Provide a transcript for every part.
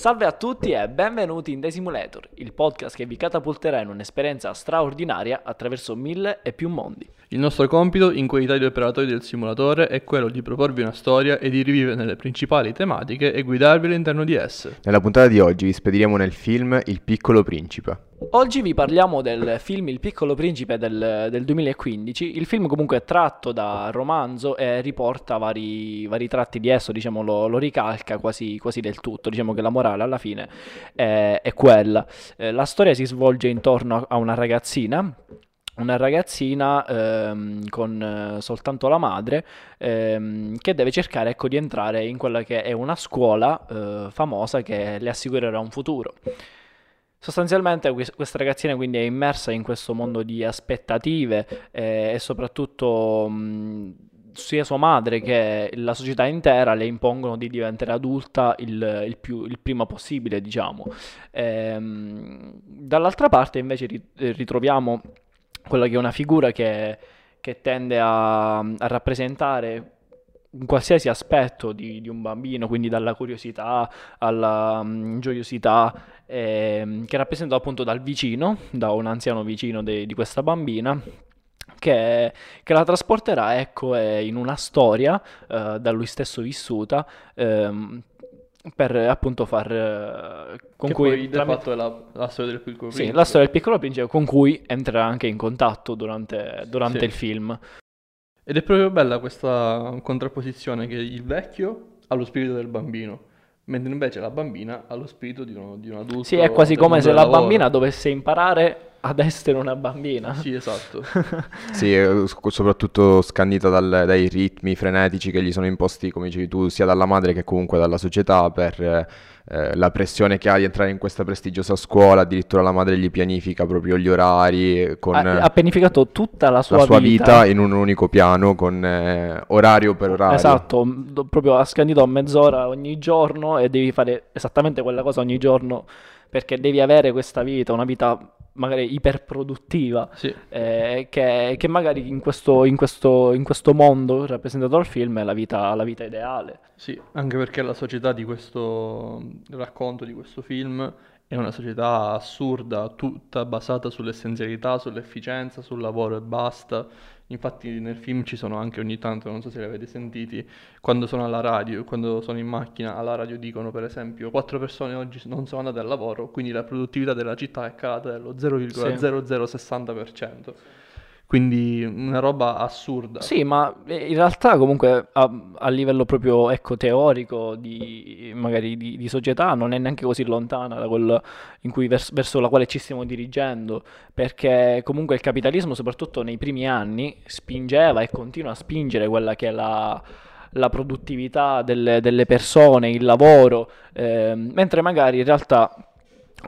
Salve a tutti e benvenuti in The Simulator, il podcast che vi catapulterà in un'esperienza straordinaria attraverso mille e più mondi. Il nostro compito, in qualità di operatori del simulatore, è quello di proporvi una storia e di rivivere le principali tematiche e guidarvi all'interno di esse. Nella puntata di oggi vi spediremo nel film Il piccolo principe. Oggi vi parliamo del film Il piccolo principe del, del 2015. Il film comunque è tratto da romanzo e riporta vari, vari tratti di esso, diciamo lo, lo ricalca quasi, quasi, del tutto. Diciamo che la morale alla fine è, è quella. Eh, la storia si svolge intorno a una ragazzina una ragazzina ehm, con eh, soltanto la madre ehm, che deve cercare ecco, di entrare in quella che è una scuola eh, famosa che le assicurerà un futuro. Sostanzialmente questa ragazzina quindi è immersa in questo mondo di aspettative eh, e soprattutto mh, sia sua madre che la società intera le impongono di diventare adulta il, il, più, il prima possibile, diciamo. Ehm, dall'altra parte invece ritroviamo quella che è una figura che, che tende a, a, rappresentare un qualsiasi aspetto di, di, un bambino, quindi dalla curiosità alla um, gioiosità, eh, che rappresenta appunto dal vicino, da un anziano vicino de, di questa bambina, che, che, la trasporterà ecco, in una storia eh, da lui stesso vissuta ehm, per appunto far eh, con che cui poi tramite... la, la, storia del piccolo principe sì, la storia del piccolo principe con cui entrerà anche in contatto durante, durante sì. il film ed è proprio bella questa contrapposizione che il vecchio ha lo spirito del bambino mentre invece la bambina ha lo spirito di, uno, di un adulto sì è quasi come se la lavoro. bambina dovesse imparare ad essere una bambina. Sì, esatto. sì, soprattutto scandita dal, dai ritmi frenetici che gli sono imposti, come dicevi tu, sia dalla madre che comunque dalla società per eh, la pressione che ha di entrare in questa prestigiosa scuola, addirittura la madre gli pianifica proprio gli orari. Con, ha, ha pianificato tutta la sua, la sua vita. vita. in un unico piano, con eh, orario per orario. Esatto, proprio ha scandito a mezz'ora ogni giorno e devi fare esattamente quella cosa ogni giorno perché devi avere questa vita, una vita magari iperproduttiva, sì. eh, che, che, magari in questo, in, questo, in questo, mondo rappresentato dal film è la vita, la vita ideale. Sì, anche perché la società di questo racconto, di questo film, è una società assurda, tutta basata sull'essenzialità, sull'efficienza, sul lavoro e basta. Infatti nel film ci sono anche ogni tanto, non so se li avete sentiti, quando sono alla radio, quando sono in macchina, alla radio dicono per esempio quattro persone oggi non sono andate al lavoro, quindi la produttività della città è calata dello 0,0060%. Quindi una roba assurda. Sì, ma in realtà comunque a, a livello proprio ecco, teorico di, magari di, di, società non è neanche così lontana da quello vers- verso la quale ci stiamo dirigendo, perché comunque il capitalismo, soprattutto nei primi anni, spingeva e continua a spingere quella che è la la produttività delle, delle persone, il lavoro, eh, mentre magari in realtà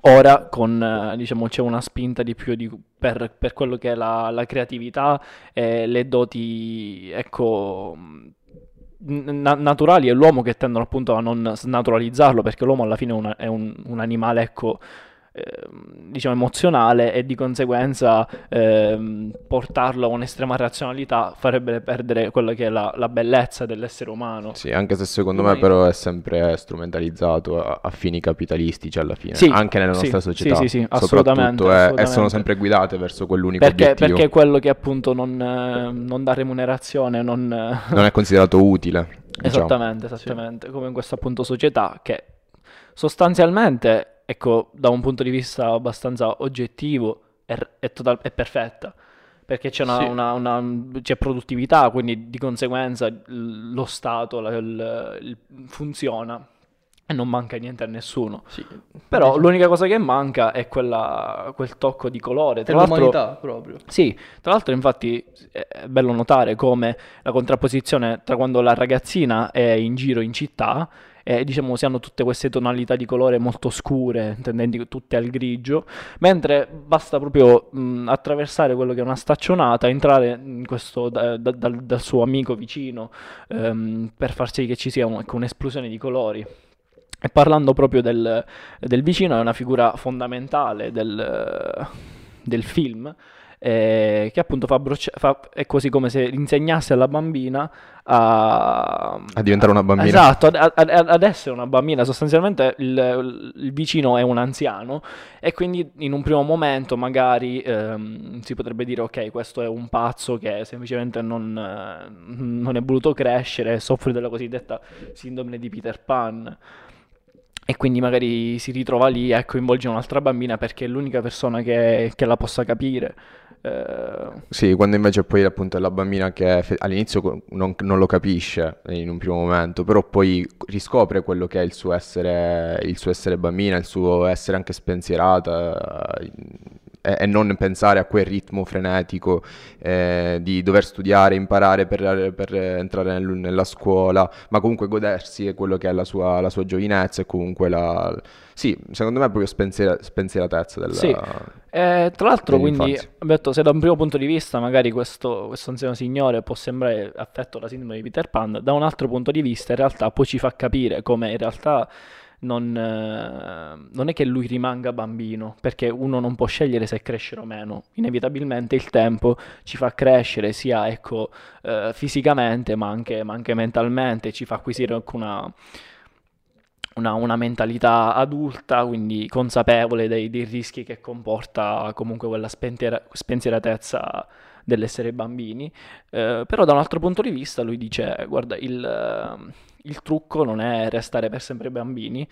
Ora con, eh, diciamo, c'è una spinta di più di, per, per, quello che è la, la creatività e le doti, ecco, na- naturali e l'uomo che tendono appunto a non snaturalizzarlo perché l'uomo alla fine è un, è un, un animale, ecco, diciamo emozionale e di conseguenza ehm, portarlo a un'estrema razionalità farebbe perdere quella che è la, la bellezza dell'essere umano. Sì, anche se secondo Noi... me però è sempre strumentalizzato a, a fini capitalistici alla fine, sì, anche nella nostra sì, società. Sì, sì, sì assolutamente, assolutamente. e sono sempre guidate verso quell'unico perché, obiettivo. Perché quello che appunto non, non dà remunerazione, non... non è considerato utile. Diciamo. Esattamente, esattamente, come in questa appunto società che sostanzialmente ecco, da un punto di vista abbastanza oggettivo, è, è, total- è perfetta. Perché c'è, una, sì. una, una, c'è, produttività, quindi di conseguenza lo Stato la, il, il, funziona e non manca niente a nessuno. Sì. Però diciamo. l'unica cosa che manca è quella, quel tocco di colore. Tra è l'umanità proprio. Sì, tra l'altro infatti è bello notare come la contrapposizione tra quando la ragazzina è in giro in città e diciamo si hanno tutte queste tonalità di colore molto scure, tendenti tutte al grigio, mentre basta proprio mh, attraversare quello che è una staccionata, entrare questo, da, da, dal, dal, suo amico vicino ehm, per far sì che ci sia un, ecco, un'esplosione di colori. E parlando proprio del, del vicino, è una figura fondamentale del, del film eh, che appunto fa, broccia- fa, è quasi come se insegnasse alla bambina a, a diventare una bambina. Esatto, ad, ad, ad essere una bambina. Sostanzialmente il, il, vicino è un anziano e quindi in un primo momento magari ehm, si potrebbe dire ok, questo è un pazzo che semplicemente non, non è voluto crescere soffre della cosiddetta sindrome di Peter Pan e quindi magari si ritrova lì e coinvolge un'altra bambina perché è l'unica persona che, che la possa capire. Eh... Sì, quando invece poi appunto è la bambina che all'inizio non, non, lo capisce in un primo momento, però poi riscopre quello che è il suo essere, il suo essere bambina, il suo essere anche spensierata, e, e non pensare a quel ritmo frenetico eh, di dover studiare, imparare per, per entrare nel, nella scuola, ma comunque godersi quello che è la sua, la sua giovinezza e comunque la... Sì, secondo me è proprio spensiera, spensieratezza della... Sì. Eh, tra l'altro, quindi, detto, se da un primo punto di vista magari questo, questo anziano signore può sembrare affetto da sindrome di Peter Pan, da un altro punto di vista in realtà poi ci fa capire come in realtà non, eh, non, è che lui rimanga bambino, perché uno non può scegliere se crescere o meno. Inevitabilmente il tempo ci fa crescere sia ecco, eh, fisicamente ma anche, ma anche, mentalmente, ci fa acquisire anche una, una, una mentalità adulta, quindi consapevole dei, dei, rischi che comporta comunque quella spensiera, spensieratezza dell'essere bambini. Eh, però da un altro punto di vista lui dice, guarda, il il trucco non è restare per sempre bambini,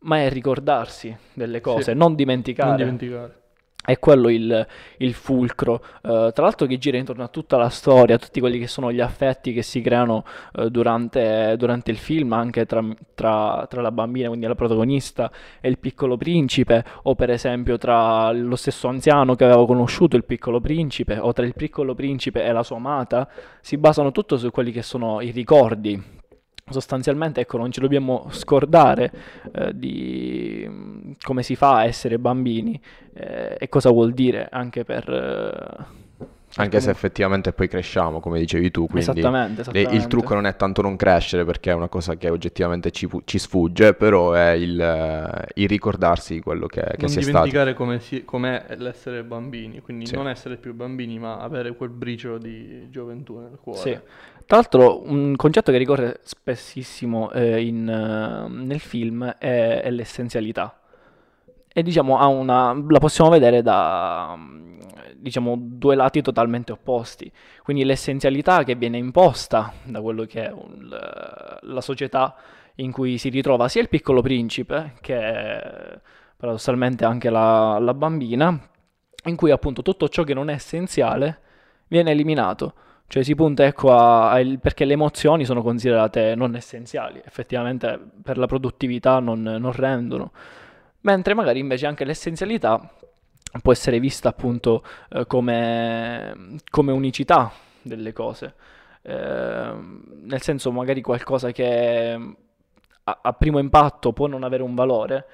ma è ricordarsi delle cose, sì, non dimenticare. Non dimenticare. È quello il, il fulcro, uh, tra l'altro che gira intorno a tutta la storia, a tutti quelli che sono gli affetti che si creano uh, durante, durante, il film, anche tra, tra, tra, la bambina, quindi la protagonista, e il piccolo principe, o per esempio tra lo stesso anziano che aveva conosciuto il piccolo principe, o tra il piccolo principe e la sua amata, si basano tutto su quelli che sono i ricordi sostanzialmente ecco, non ci dobbiamo scordare eh, di come si fa a essere bambini eh, e cosa vuol dire anche per... Eh, anche se effettivamente poi cresciamo, come dicevi tu, quindi esattamente, esattamente. il trucco non è tanto non crescere perché è una cosa che oggettivamente ci, ci sfugge, però è il, eh, il ricordarsi di quello che, che si è stato. Non dimenticare come si, com'è l'essere bambini, quindi sì. non essere più bambini ma avere quel briciolo di gioventù nel cuore. Sì. Tra l'altro un concetto che ricorre spessissimo eh, in, uh, nel film è, è, l'essenzialità. E diciamo una, la possiamo vedere da diciamo, due lati totalmente opposti. Quindi l'essenzialità che viene imposta da quello che è un, la società in cui si ritrova sia il piccolo principe che paradossalmente anche la, la bambina, in cui appunto tutto ciò che non è essenziale viene eliminato cioè si punta ecco a, a il, perché le emozioni sono considerate non essenziali, effettivamente per la produttività non, non rendono. Mentre magari invece anche l'essenzialità può essere vista appunto eh, come, come, unicità delle cose. Eh, nel senso magari qualcosa che a, a primo impatto può non avere un valore,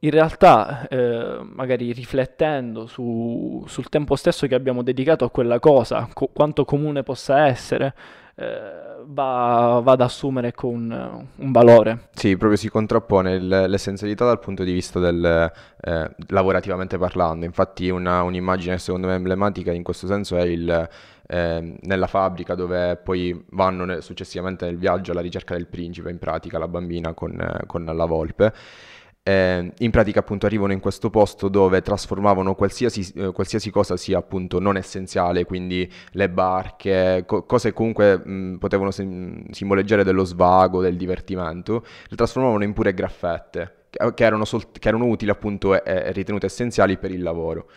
in realtà, eh, magari riflettendo su, sul tempo stesso che abbiamo dedicato a quella cosa, co- quanto comune possa essere, eh, va, va, ad assumere con un valore. Sì, proprio si contrappone il, l'essenzialità dal punto di vista del eh, lavorativamente parlando. Infatti, una, un'immagine secondo me emblematica in questo senso è il. Eh, nella fabbrica dove poi vanno successivamente nel viaggio alla ricerca del principe, in pratica la bambina con, con la volpe eh, in pratica appunto arrivano in questo posto dove trasformavano qualsiasi, eh, qualsiasi cosa sia appunto non essenziale, quindi le barche, co- cose comunque mh, potevano sim- simboleggiare dello svago, del divertimento, le trasformavano in pure graffette, che, che, erano, sol- che erano, utili appunto e, e ritenute essenziali per il lavoro.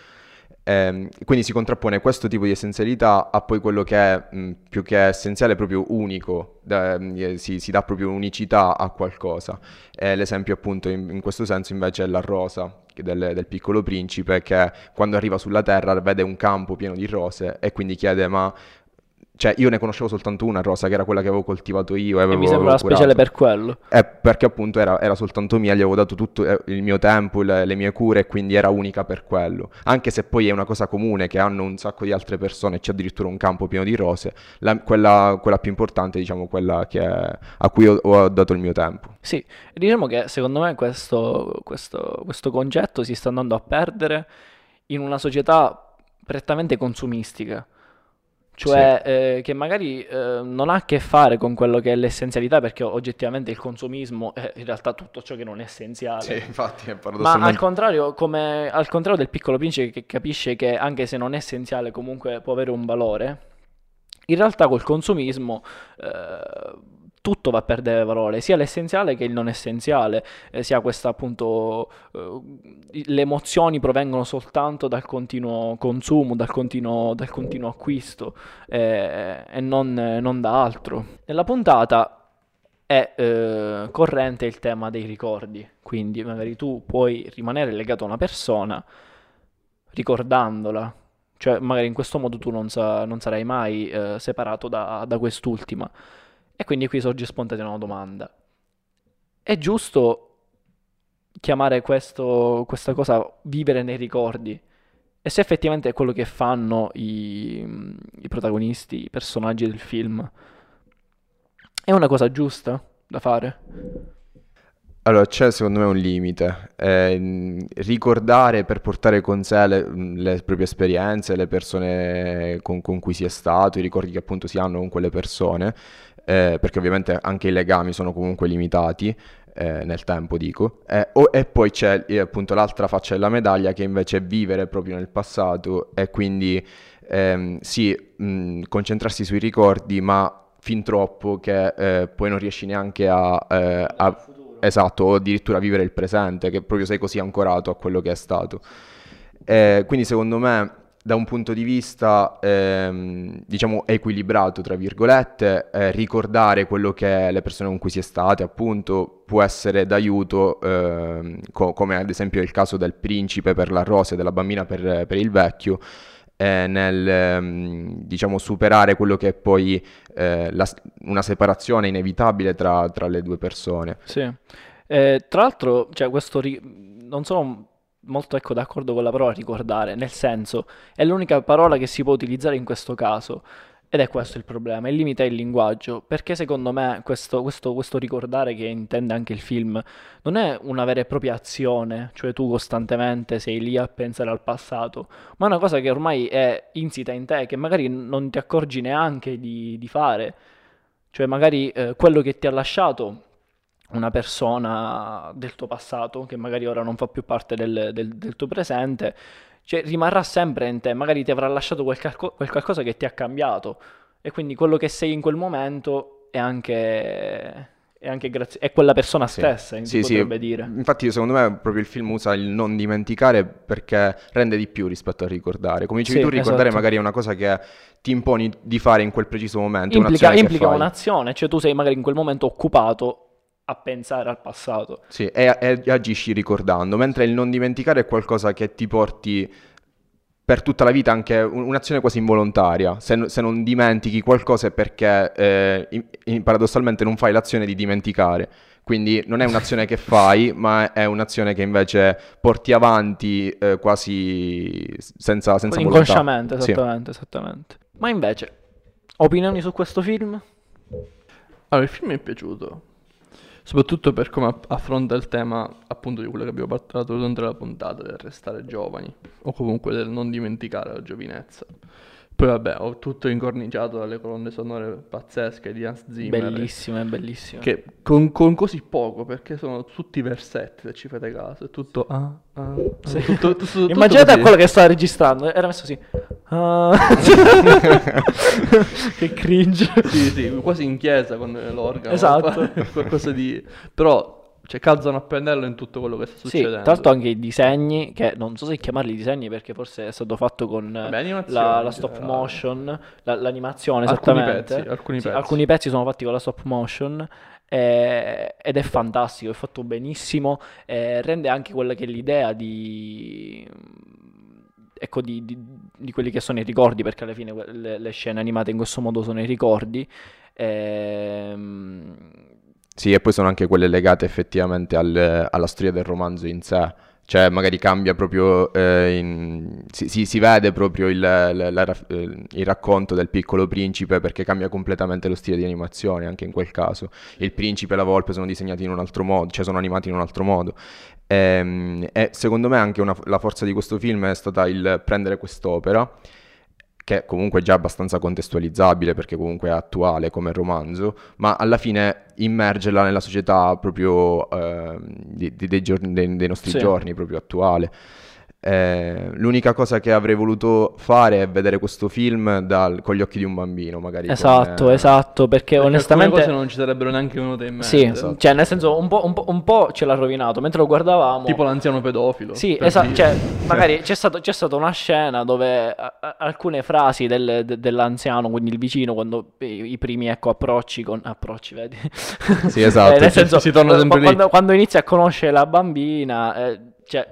Eh, quindi si contrappone questo tipo di essenzialità a poi quello che è mh, più che essenziale, proprio unico, mh, si, si, dà proprio unicità a qualcosa. Eh, l'esempio appunto in, in, questo senso invece è la rosa del, del, piccolo principe che quando arriva sulla terra vede un campo pieno di rose e quindi chiede ma cioè, io ne conoscevo soltanto una rosa, che era quella che avevo coltivato io. E, avevo, e mi sembra speciale per quello. Eh, perché appunto era, era, soltanto mia, gli avevo dato tutto eh, il mio tempo, le, le, mie cure, e quindi era unica per quello. Anche se poi è una cosa comune che hanno un sacco di altre persone, c'è addirittura un campo pieno di rose, la, quella, quella, più importante, diciamo, quella che, a cui ho, ho, dato il mio tempo. Sì, diciamo che secondo me questo, questo, questo concetto si sta andando a perdere in una società prettamente consumistica. Cioè, eh, che magari eh, non ha a che fare con quello che è l'essenzialità, perché oggettivamente il consumismo è in realtà tutto ciò che non è essenziale. Sì, infatti è Ma paradossalmente... al contrario, come, al contrario del piccolo principe che capisce che anche se non è essenziale comunque può avere un valore, in realtà col consumismo eh, tutto va a perdere valore, sia l'essenziale che il non essenziale, eh, sia questa appunto, eh, le emozioni provengono soltanto dal continuo consumo, dal continuo, dal continuo acquisto eh, e non, non da altro. Nella puntata è eh, corrente il tema dei ricordi, quindi magari tu puoi rimanere legato a una persona ricordandola, cioè magari in questo modo tu non, sa- non sarai mai eh, separato da, da quest'ultima. E quindi qui sorge spontanea una domanda. È giusto chiamare questo- questa cosa vivere nei ricordi? E se effettivamente è quello che fanno i, i protagonisti, i personaggi del film, è una cosa giusta da fare? Allora, c'è secondo me un limite. Ehm, ricordare per portare con sé le, le proprie esperienze, le persone con, con cui si è stato, i ricordi che appunto si hanno con quelle persone, eh, perché ovviamente anche i legami sono comunque limitati, eh, nel tempo dico. Eh, o- e poi c'è eh, appunto l'altra faccia della medaglia che invece è vivere proprio nel passato e quindi ehm, sì, mh, concentrarsi sui ricordi, ma fin troppo che eh, poi non riesci neanche a, eh, a- Esatto, o addirittura vivere il presente, che proprio sei così ancorato a quello che è stato. Eh, quindi secondo me, da un punto di vista, ehm, diciamo, equilibrato, tra virgolette, eh, ricordare quello che le persone con cui si è state, appunto, può essere d'aiuto, ehm, co- come ad esempio il caso del principe per la rosa e della bambina per, per il vecchio, eh, nel, ehm, diciamo, superare quello che è poi eh, la- una separazione inevitabile tra, tra le due persone. Sì. Eh, tra l'altro, cioè, questo ri- non sono molto ecco, d'accordo con la parola ricordare, nel senso, è l'unica parola che si può utilizzare in questo caso. Ed è questo il problema, il limite è il linguaggio, perché secondo me questo, questo- questo ricordare che intende anche il film non è una vera e propria azione, cioè tu costantemente sei lì a pensare al passato, ma è una cosa che ormai è insita in te, che magari non ti accorgi neanche di, di fare. Cioè magari eh, quello che ti ha lasciato una persona del tuo passato, che magari ora non fa più parte del, del- del tuo presente, cioè rimarrà sempre in te, magari ti avrà lasciato quel, calco- quel qualcosa che ti ha cambiato e quindi quello che sei in quel momento è anche, è anche grazie, è quella persona Sì, stessa, sì, sì. potrebbe dire. Infatti, secondo me, proprio il film usa il non dimenticare perché rende di più rispetto a ricordare. Come dicevi Sì, tu, ricordare esatto. magari è una cosa che ti imponi di fare in quel preciso momento, Implica, un'azione implica un'azione, cioè tu sei magari in quel momento occupato a pensare al passato. Sì, e, e agisci ricordando, mentre il non dimenticare è qualcosa che ti porti per tutta la vita, anche un- un'azione quasi involontaria. Se, se non dimentichi qualcosa è perché eh, in- in- paradossalmente non fai l'azione di dimenticare. Quindi non è un'azione che fai, ma è un'azione che invece porti avanti eh, quasi senza, senza volontà. Inconsciamente, Sì. esattamente, esattamente. Ma invece, opinioni su questo film? Allora, il film mi è piaciuto, soprattutto per come aff- affronta il tema appunto di quello che abbiamo parlato durante la puntata, del restare giovani, o comunque del non dimenticare la giovinezza. Poi vabbè, ho tutto incorniciato dalle colonne sonore pazzesche di Hans Zimmer. Bellissimo, è bellissimo. Che con, con così poco, perché sono tutti versetti, se ci fate caso, è tutto... Ah, ah, ah, Sì. tutto- tutto- tutto Immaginate quello che stava registrando, era messo così. Ah. che cringe. Sì, sì, quasi in chiesa con l'organo. Esatto. Qualcosa di... Però, cioè, calzano a pennello in tutto quello che sta Sì, succedendo. tra l'altro anche i disegni, che non so se chiamarli disegni perché forse è stato fatto con eh, Vabbè, animazione la, la stop generale. motion, la- l'animazione Alcuni esattamente. pezzi, alcuni Sì, pezzi. alcuni pezzi sono fatti con la stop motion eh, ed è fantastico, è fatto benissimo, eh, rende anche quella che è l'idea di... Ecco, di, di- di quelli che sono i ricordi, perché alla fine le, le scene animate in questo modo sono i ricordi. Ehm, Sì, e poi sono anche quelle legate effettivamente al- alla storia del romanzo in sé. Cioè, magari cambia proprio, eh, in- si, si- si vede proprio il, la- la eh, il racconto del piccolo principe perché cambia completamente lo stile di animazione, anche in quel caso. Il principe e la volpe sono disegnati in un altro modo, cioè sono animati in un altro modo. Ehm, E, secondo me anche una- la forza di questo film è stata il prendere quest'opera, che comunque è già abbastanza contestualizzabile perché comunque è attuale come romanzo, ma alla fine immergerla nella società proprio di- di- dei, giorni- dei- dei nostri Sì. giorni, proprio attuale. Eh, l'unica cosa che avrei voluto fare è vedere questo film dal- con gli occhi di un bambino, magari. con, Esatto, eh, esatto, perché Perché onestamente... cose non ci sarebbero neanche venute in mente. Sì, Esatto. cioè nel senso un po', un po'- un po' ce l'ha rovinato, mentre lo guardavamo... Tipo l'anziano pedofilo. Sì, esatto, cioè magari c'è, stato- c'è stata una scena dove a- a- alcune frasi del- de- dell'anziano, quindi il vicino, quando i, i primi ecco, approcci con... approcci, vedi? Sì, esatto, Eh, nel senso, si torna sempre lì. quando, quando inizia a conoscere la bambina, eh, cioè...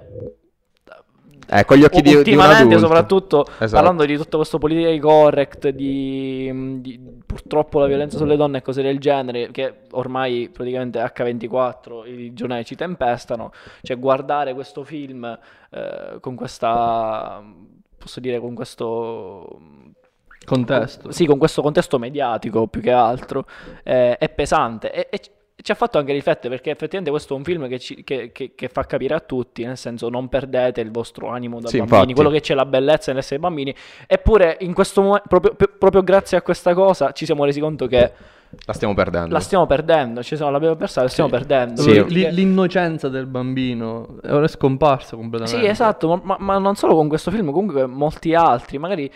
Eh, con gli occhi di, di un adulto. soprattutto Esatto. parlando di tutto questo politically correct di, di- purtroppo la violenza sulle donne e cose del genere che ormai praticamente H24 i giornali ci tempestano cioè guardare questo film eh, con questa posso dire con questo Contesto. sì, con questo contesto mediatico più che altro eh, è pesante e, e ci ha fatto anche riflettere perché effettivamente questo è un film che, ci- che- che- che fa capire a tutti, nel senso non perdete il vostro animo da Sì, bambini, infatti. quello che c'è la bellezza nell'essere bambini, eppure in questo momento, proprio, proprio grazie a questa cosa ci siamo resi conto che La stiamo perdendo. la stiamo perdendo, ci siamo, l'abbiamo persa, la stiamo Sì. perdendo. Sì. L- l'innocenza del bambino è ora è scomparsa completamente. Sì, esatto, ma, ma- ma non solo con questo film, comunque molti altri. Magari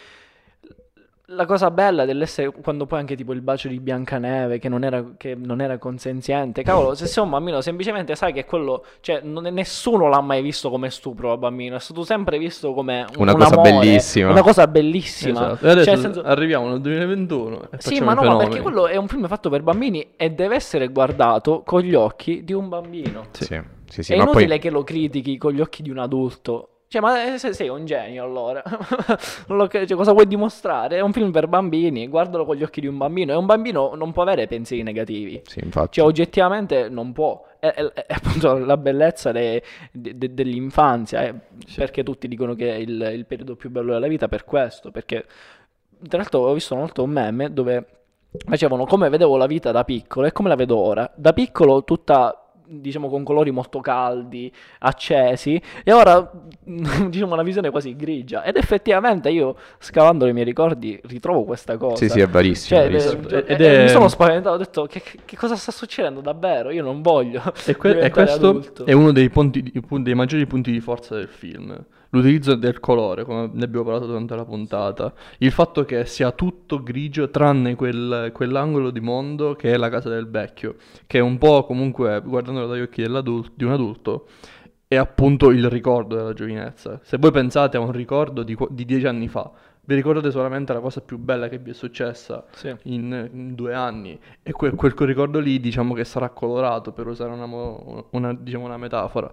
la cosa bella dell'essere quando poi anche tipo il bacio di Biancaneve che non era, che non era consenziente. Cavolo, se sei un bambino semplicemente sai che quello, cioè non è- nessuno l'ha mai visto come stupro a bambino, è stato sempre visto come un, Una un cosa amore, bellissima. Una cosa bellissima. Esatto. E adesso Cioè, senso- arriviamo nel 2021 e sì, ma no, ma perché quello è un film fatto per bambini e deve essere guardato con gli occhi di un bambino. Sì, sì, sì, è ma inutile poi che lo critichi con gli occhi di un adulto. Cioè, ma eh, se- sei un genio allora. Cioè, cosa vuoi dimostrare? È un film per bambini, guardalo con gli occhi di un bambino. E un bambino non può avere pensieri negativi. sì, infatti. Cioè, oggettivamente non può. È, è- è appunto la bellezza de- de- de- dell'infanzia. eh, Perché tutti dicono che è il, il periodo più bello della vita per questo. Perché, tra l'altro, ho visto volta un meme dove facevano come vedevo la vita da piccolo e come la vedo ora. Da piccolo tutta diciamo con colori molto caldi, accesi e ora diciamo una visione quasi grigia ed effettivamente io scavando i miei ricordi ritrovo questa cosa. Sì, sì, è verissimo. Cioè, eh, Ed eh, è- mi sono spaventato, ho detto che, che- cosa sta succedendo davvero? Io non voglio E, que- e questo adulto. è uno dei, punti dei maggiori punti di forza del film. L'utilizzo del colore, come ne abbiamo parlato durante la puntata. Il fatto che sia tutto grigio tranne quel- quell'angolo di mondo che è la casa del vecchio. Che è un po' comunque, guardandolo dagli occhi di un adulto, è appunto il ricordo della giovinezza. Se voi pensate a un ricordo di, di dieci anni fa, vi ricordate solamente la cosa più bella che vi è successa Sì. in, in due anni e que- quel, quel ricordo lì diciamo che sarà colorato per usare una, una- diciamo, una metafora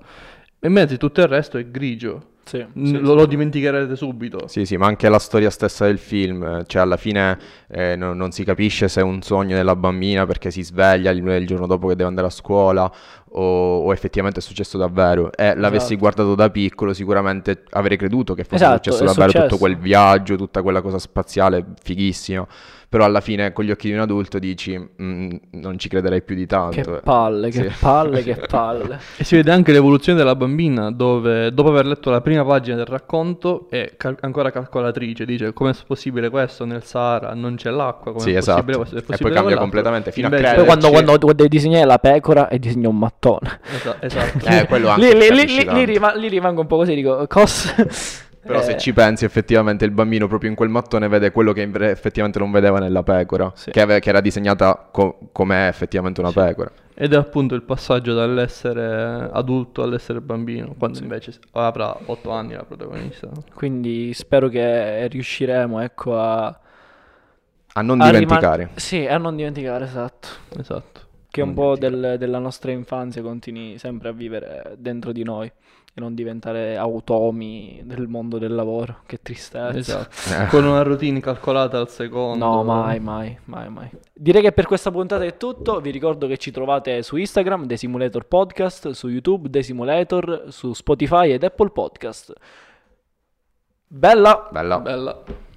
e mentre tutto il resto è grigio Sì, N- sì, lo, sì. lo dimenticherete subito Sì, sì, ma anche la storia stessa del film, eh, cioè alla fine eh, no- non si capisce se è un sogno della bambina perché si sveglia il, il giorno dopo che deve andare a scuola o, o effettivamente è successo davvero. E l'avessi Esatto. guardato da piccolo sicuramente avrei creduto che fosse Esatto, successo davvero tutto successo. quel viaggio, tutta quella cosa spaziale fighissima. Però alla fine con gli occhi di un adulto dici "Mm, non ci crederei più di tanto. Che eh." palle, che Sì. palle, che palle. e si vede anche l'evoluzione della bambina dove dopo aver letto la prima pagina del racconto è cal- ancora calcolatrice dice come è possibile questo nel Sahara non c'è l'acqua come Sì, è esatto. possibere questo è E poi possibile cambia quell'altro?" completamente, fino a Invece- Poi quando, quando devi disegnare la pecora e disegna un mattone. Esa- esatto Eh, quello anche lì, lì- lì- rima- lì rimango un po' così, dico, cosa... Però se Eh, ci pensi effettivamente il bambino proprio in quel mattone vede quello che effettivamente non vedeva nella pecora, Sì. che, ave- che era disegnata co- come è effettivamente una pecora. Ed è appunto il passaggio dall'essere adulto all'essere bambino, quando invece avrà 8 anni la protagonista. Quindi spero che riusciremo, ecco, a... A non a riman- dimenticare. Sì, a non dimenticare, esatto. Esatto. Che un Non po' dimenticare. del- della nostra infanzia continui sempre a vivere dentro di noi e non diventare automi del mondo del lavoro. Che tristezza. Esatto. Eh. Con una routine calcolata al secondo. No, mai, mai, mai, mai. Direi che per questa puntata è tutto. Vi ricordo che ci trovate su Instagram, The Simulator Podcast, su YouTube, The Simulator, su Spotify ed Apple Podcast. Bella! Bella. Bella.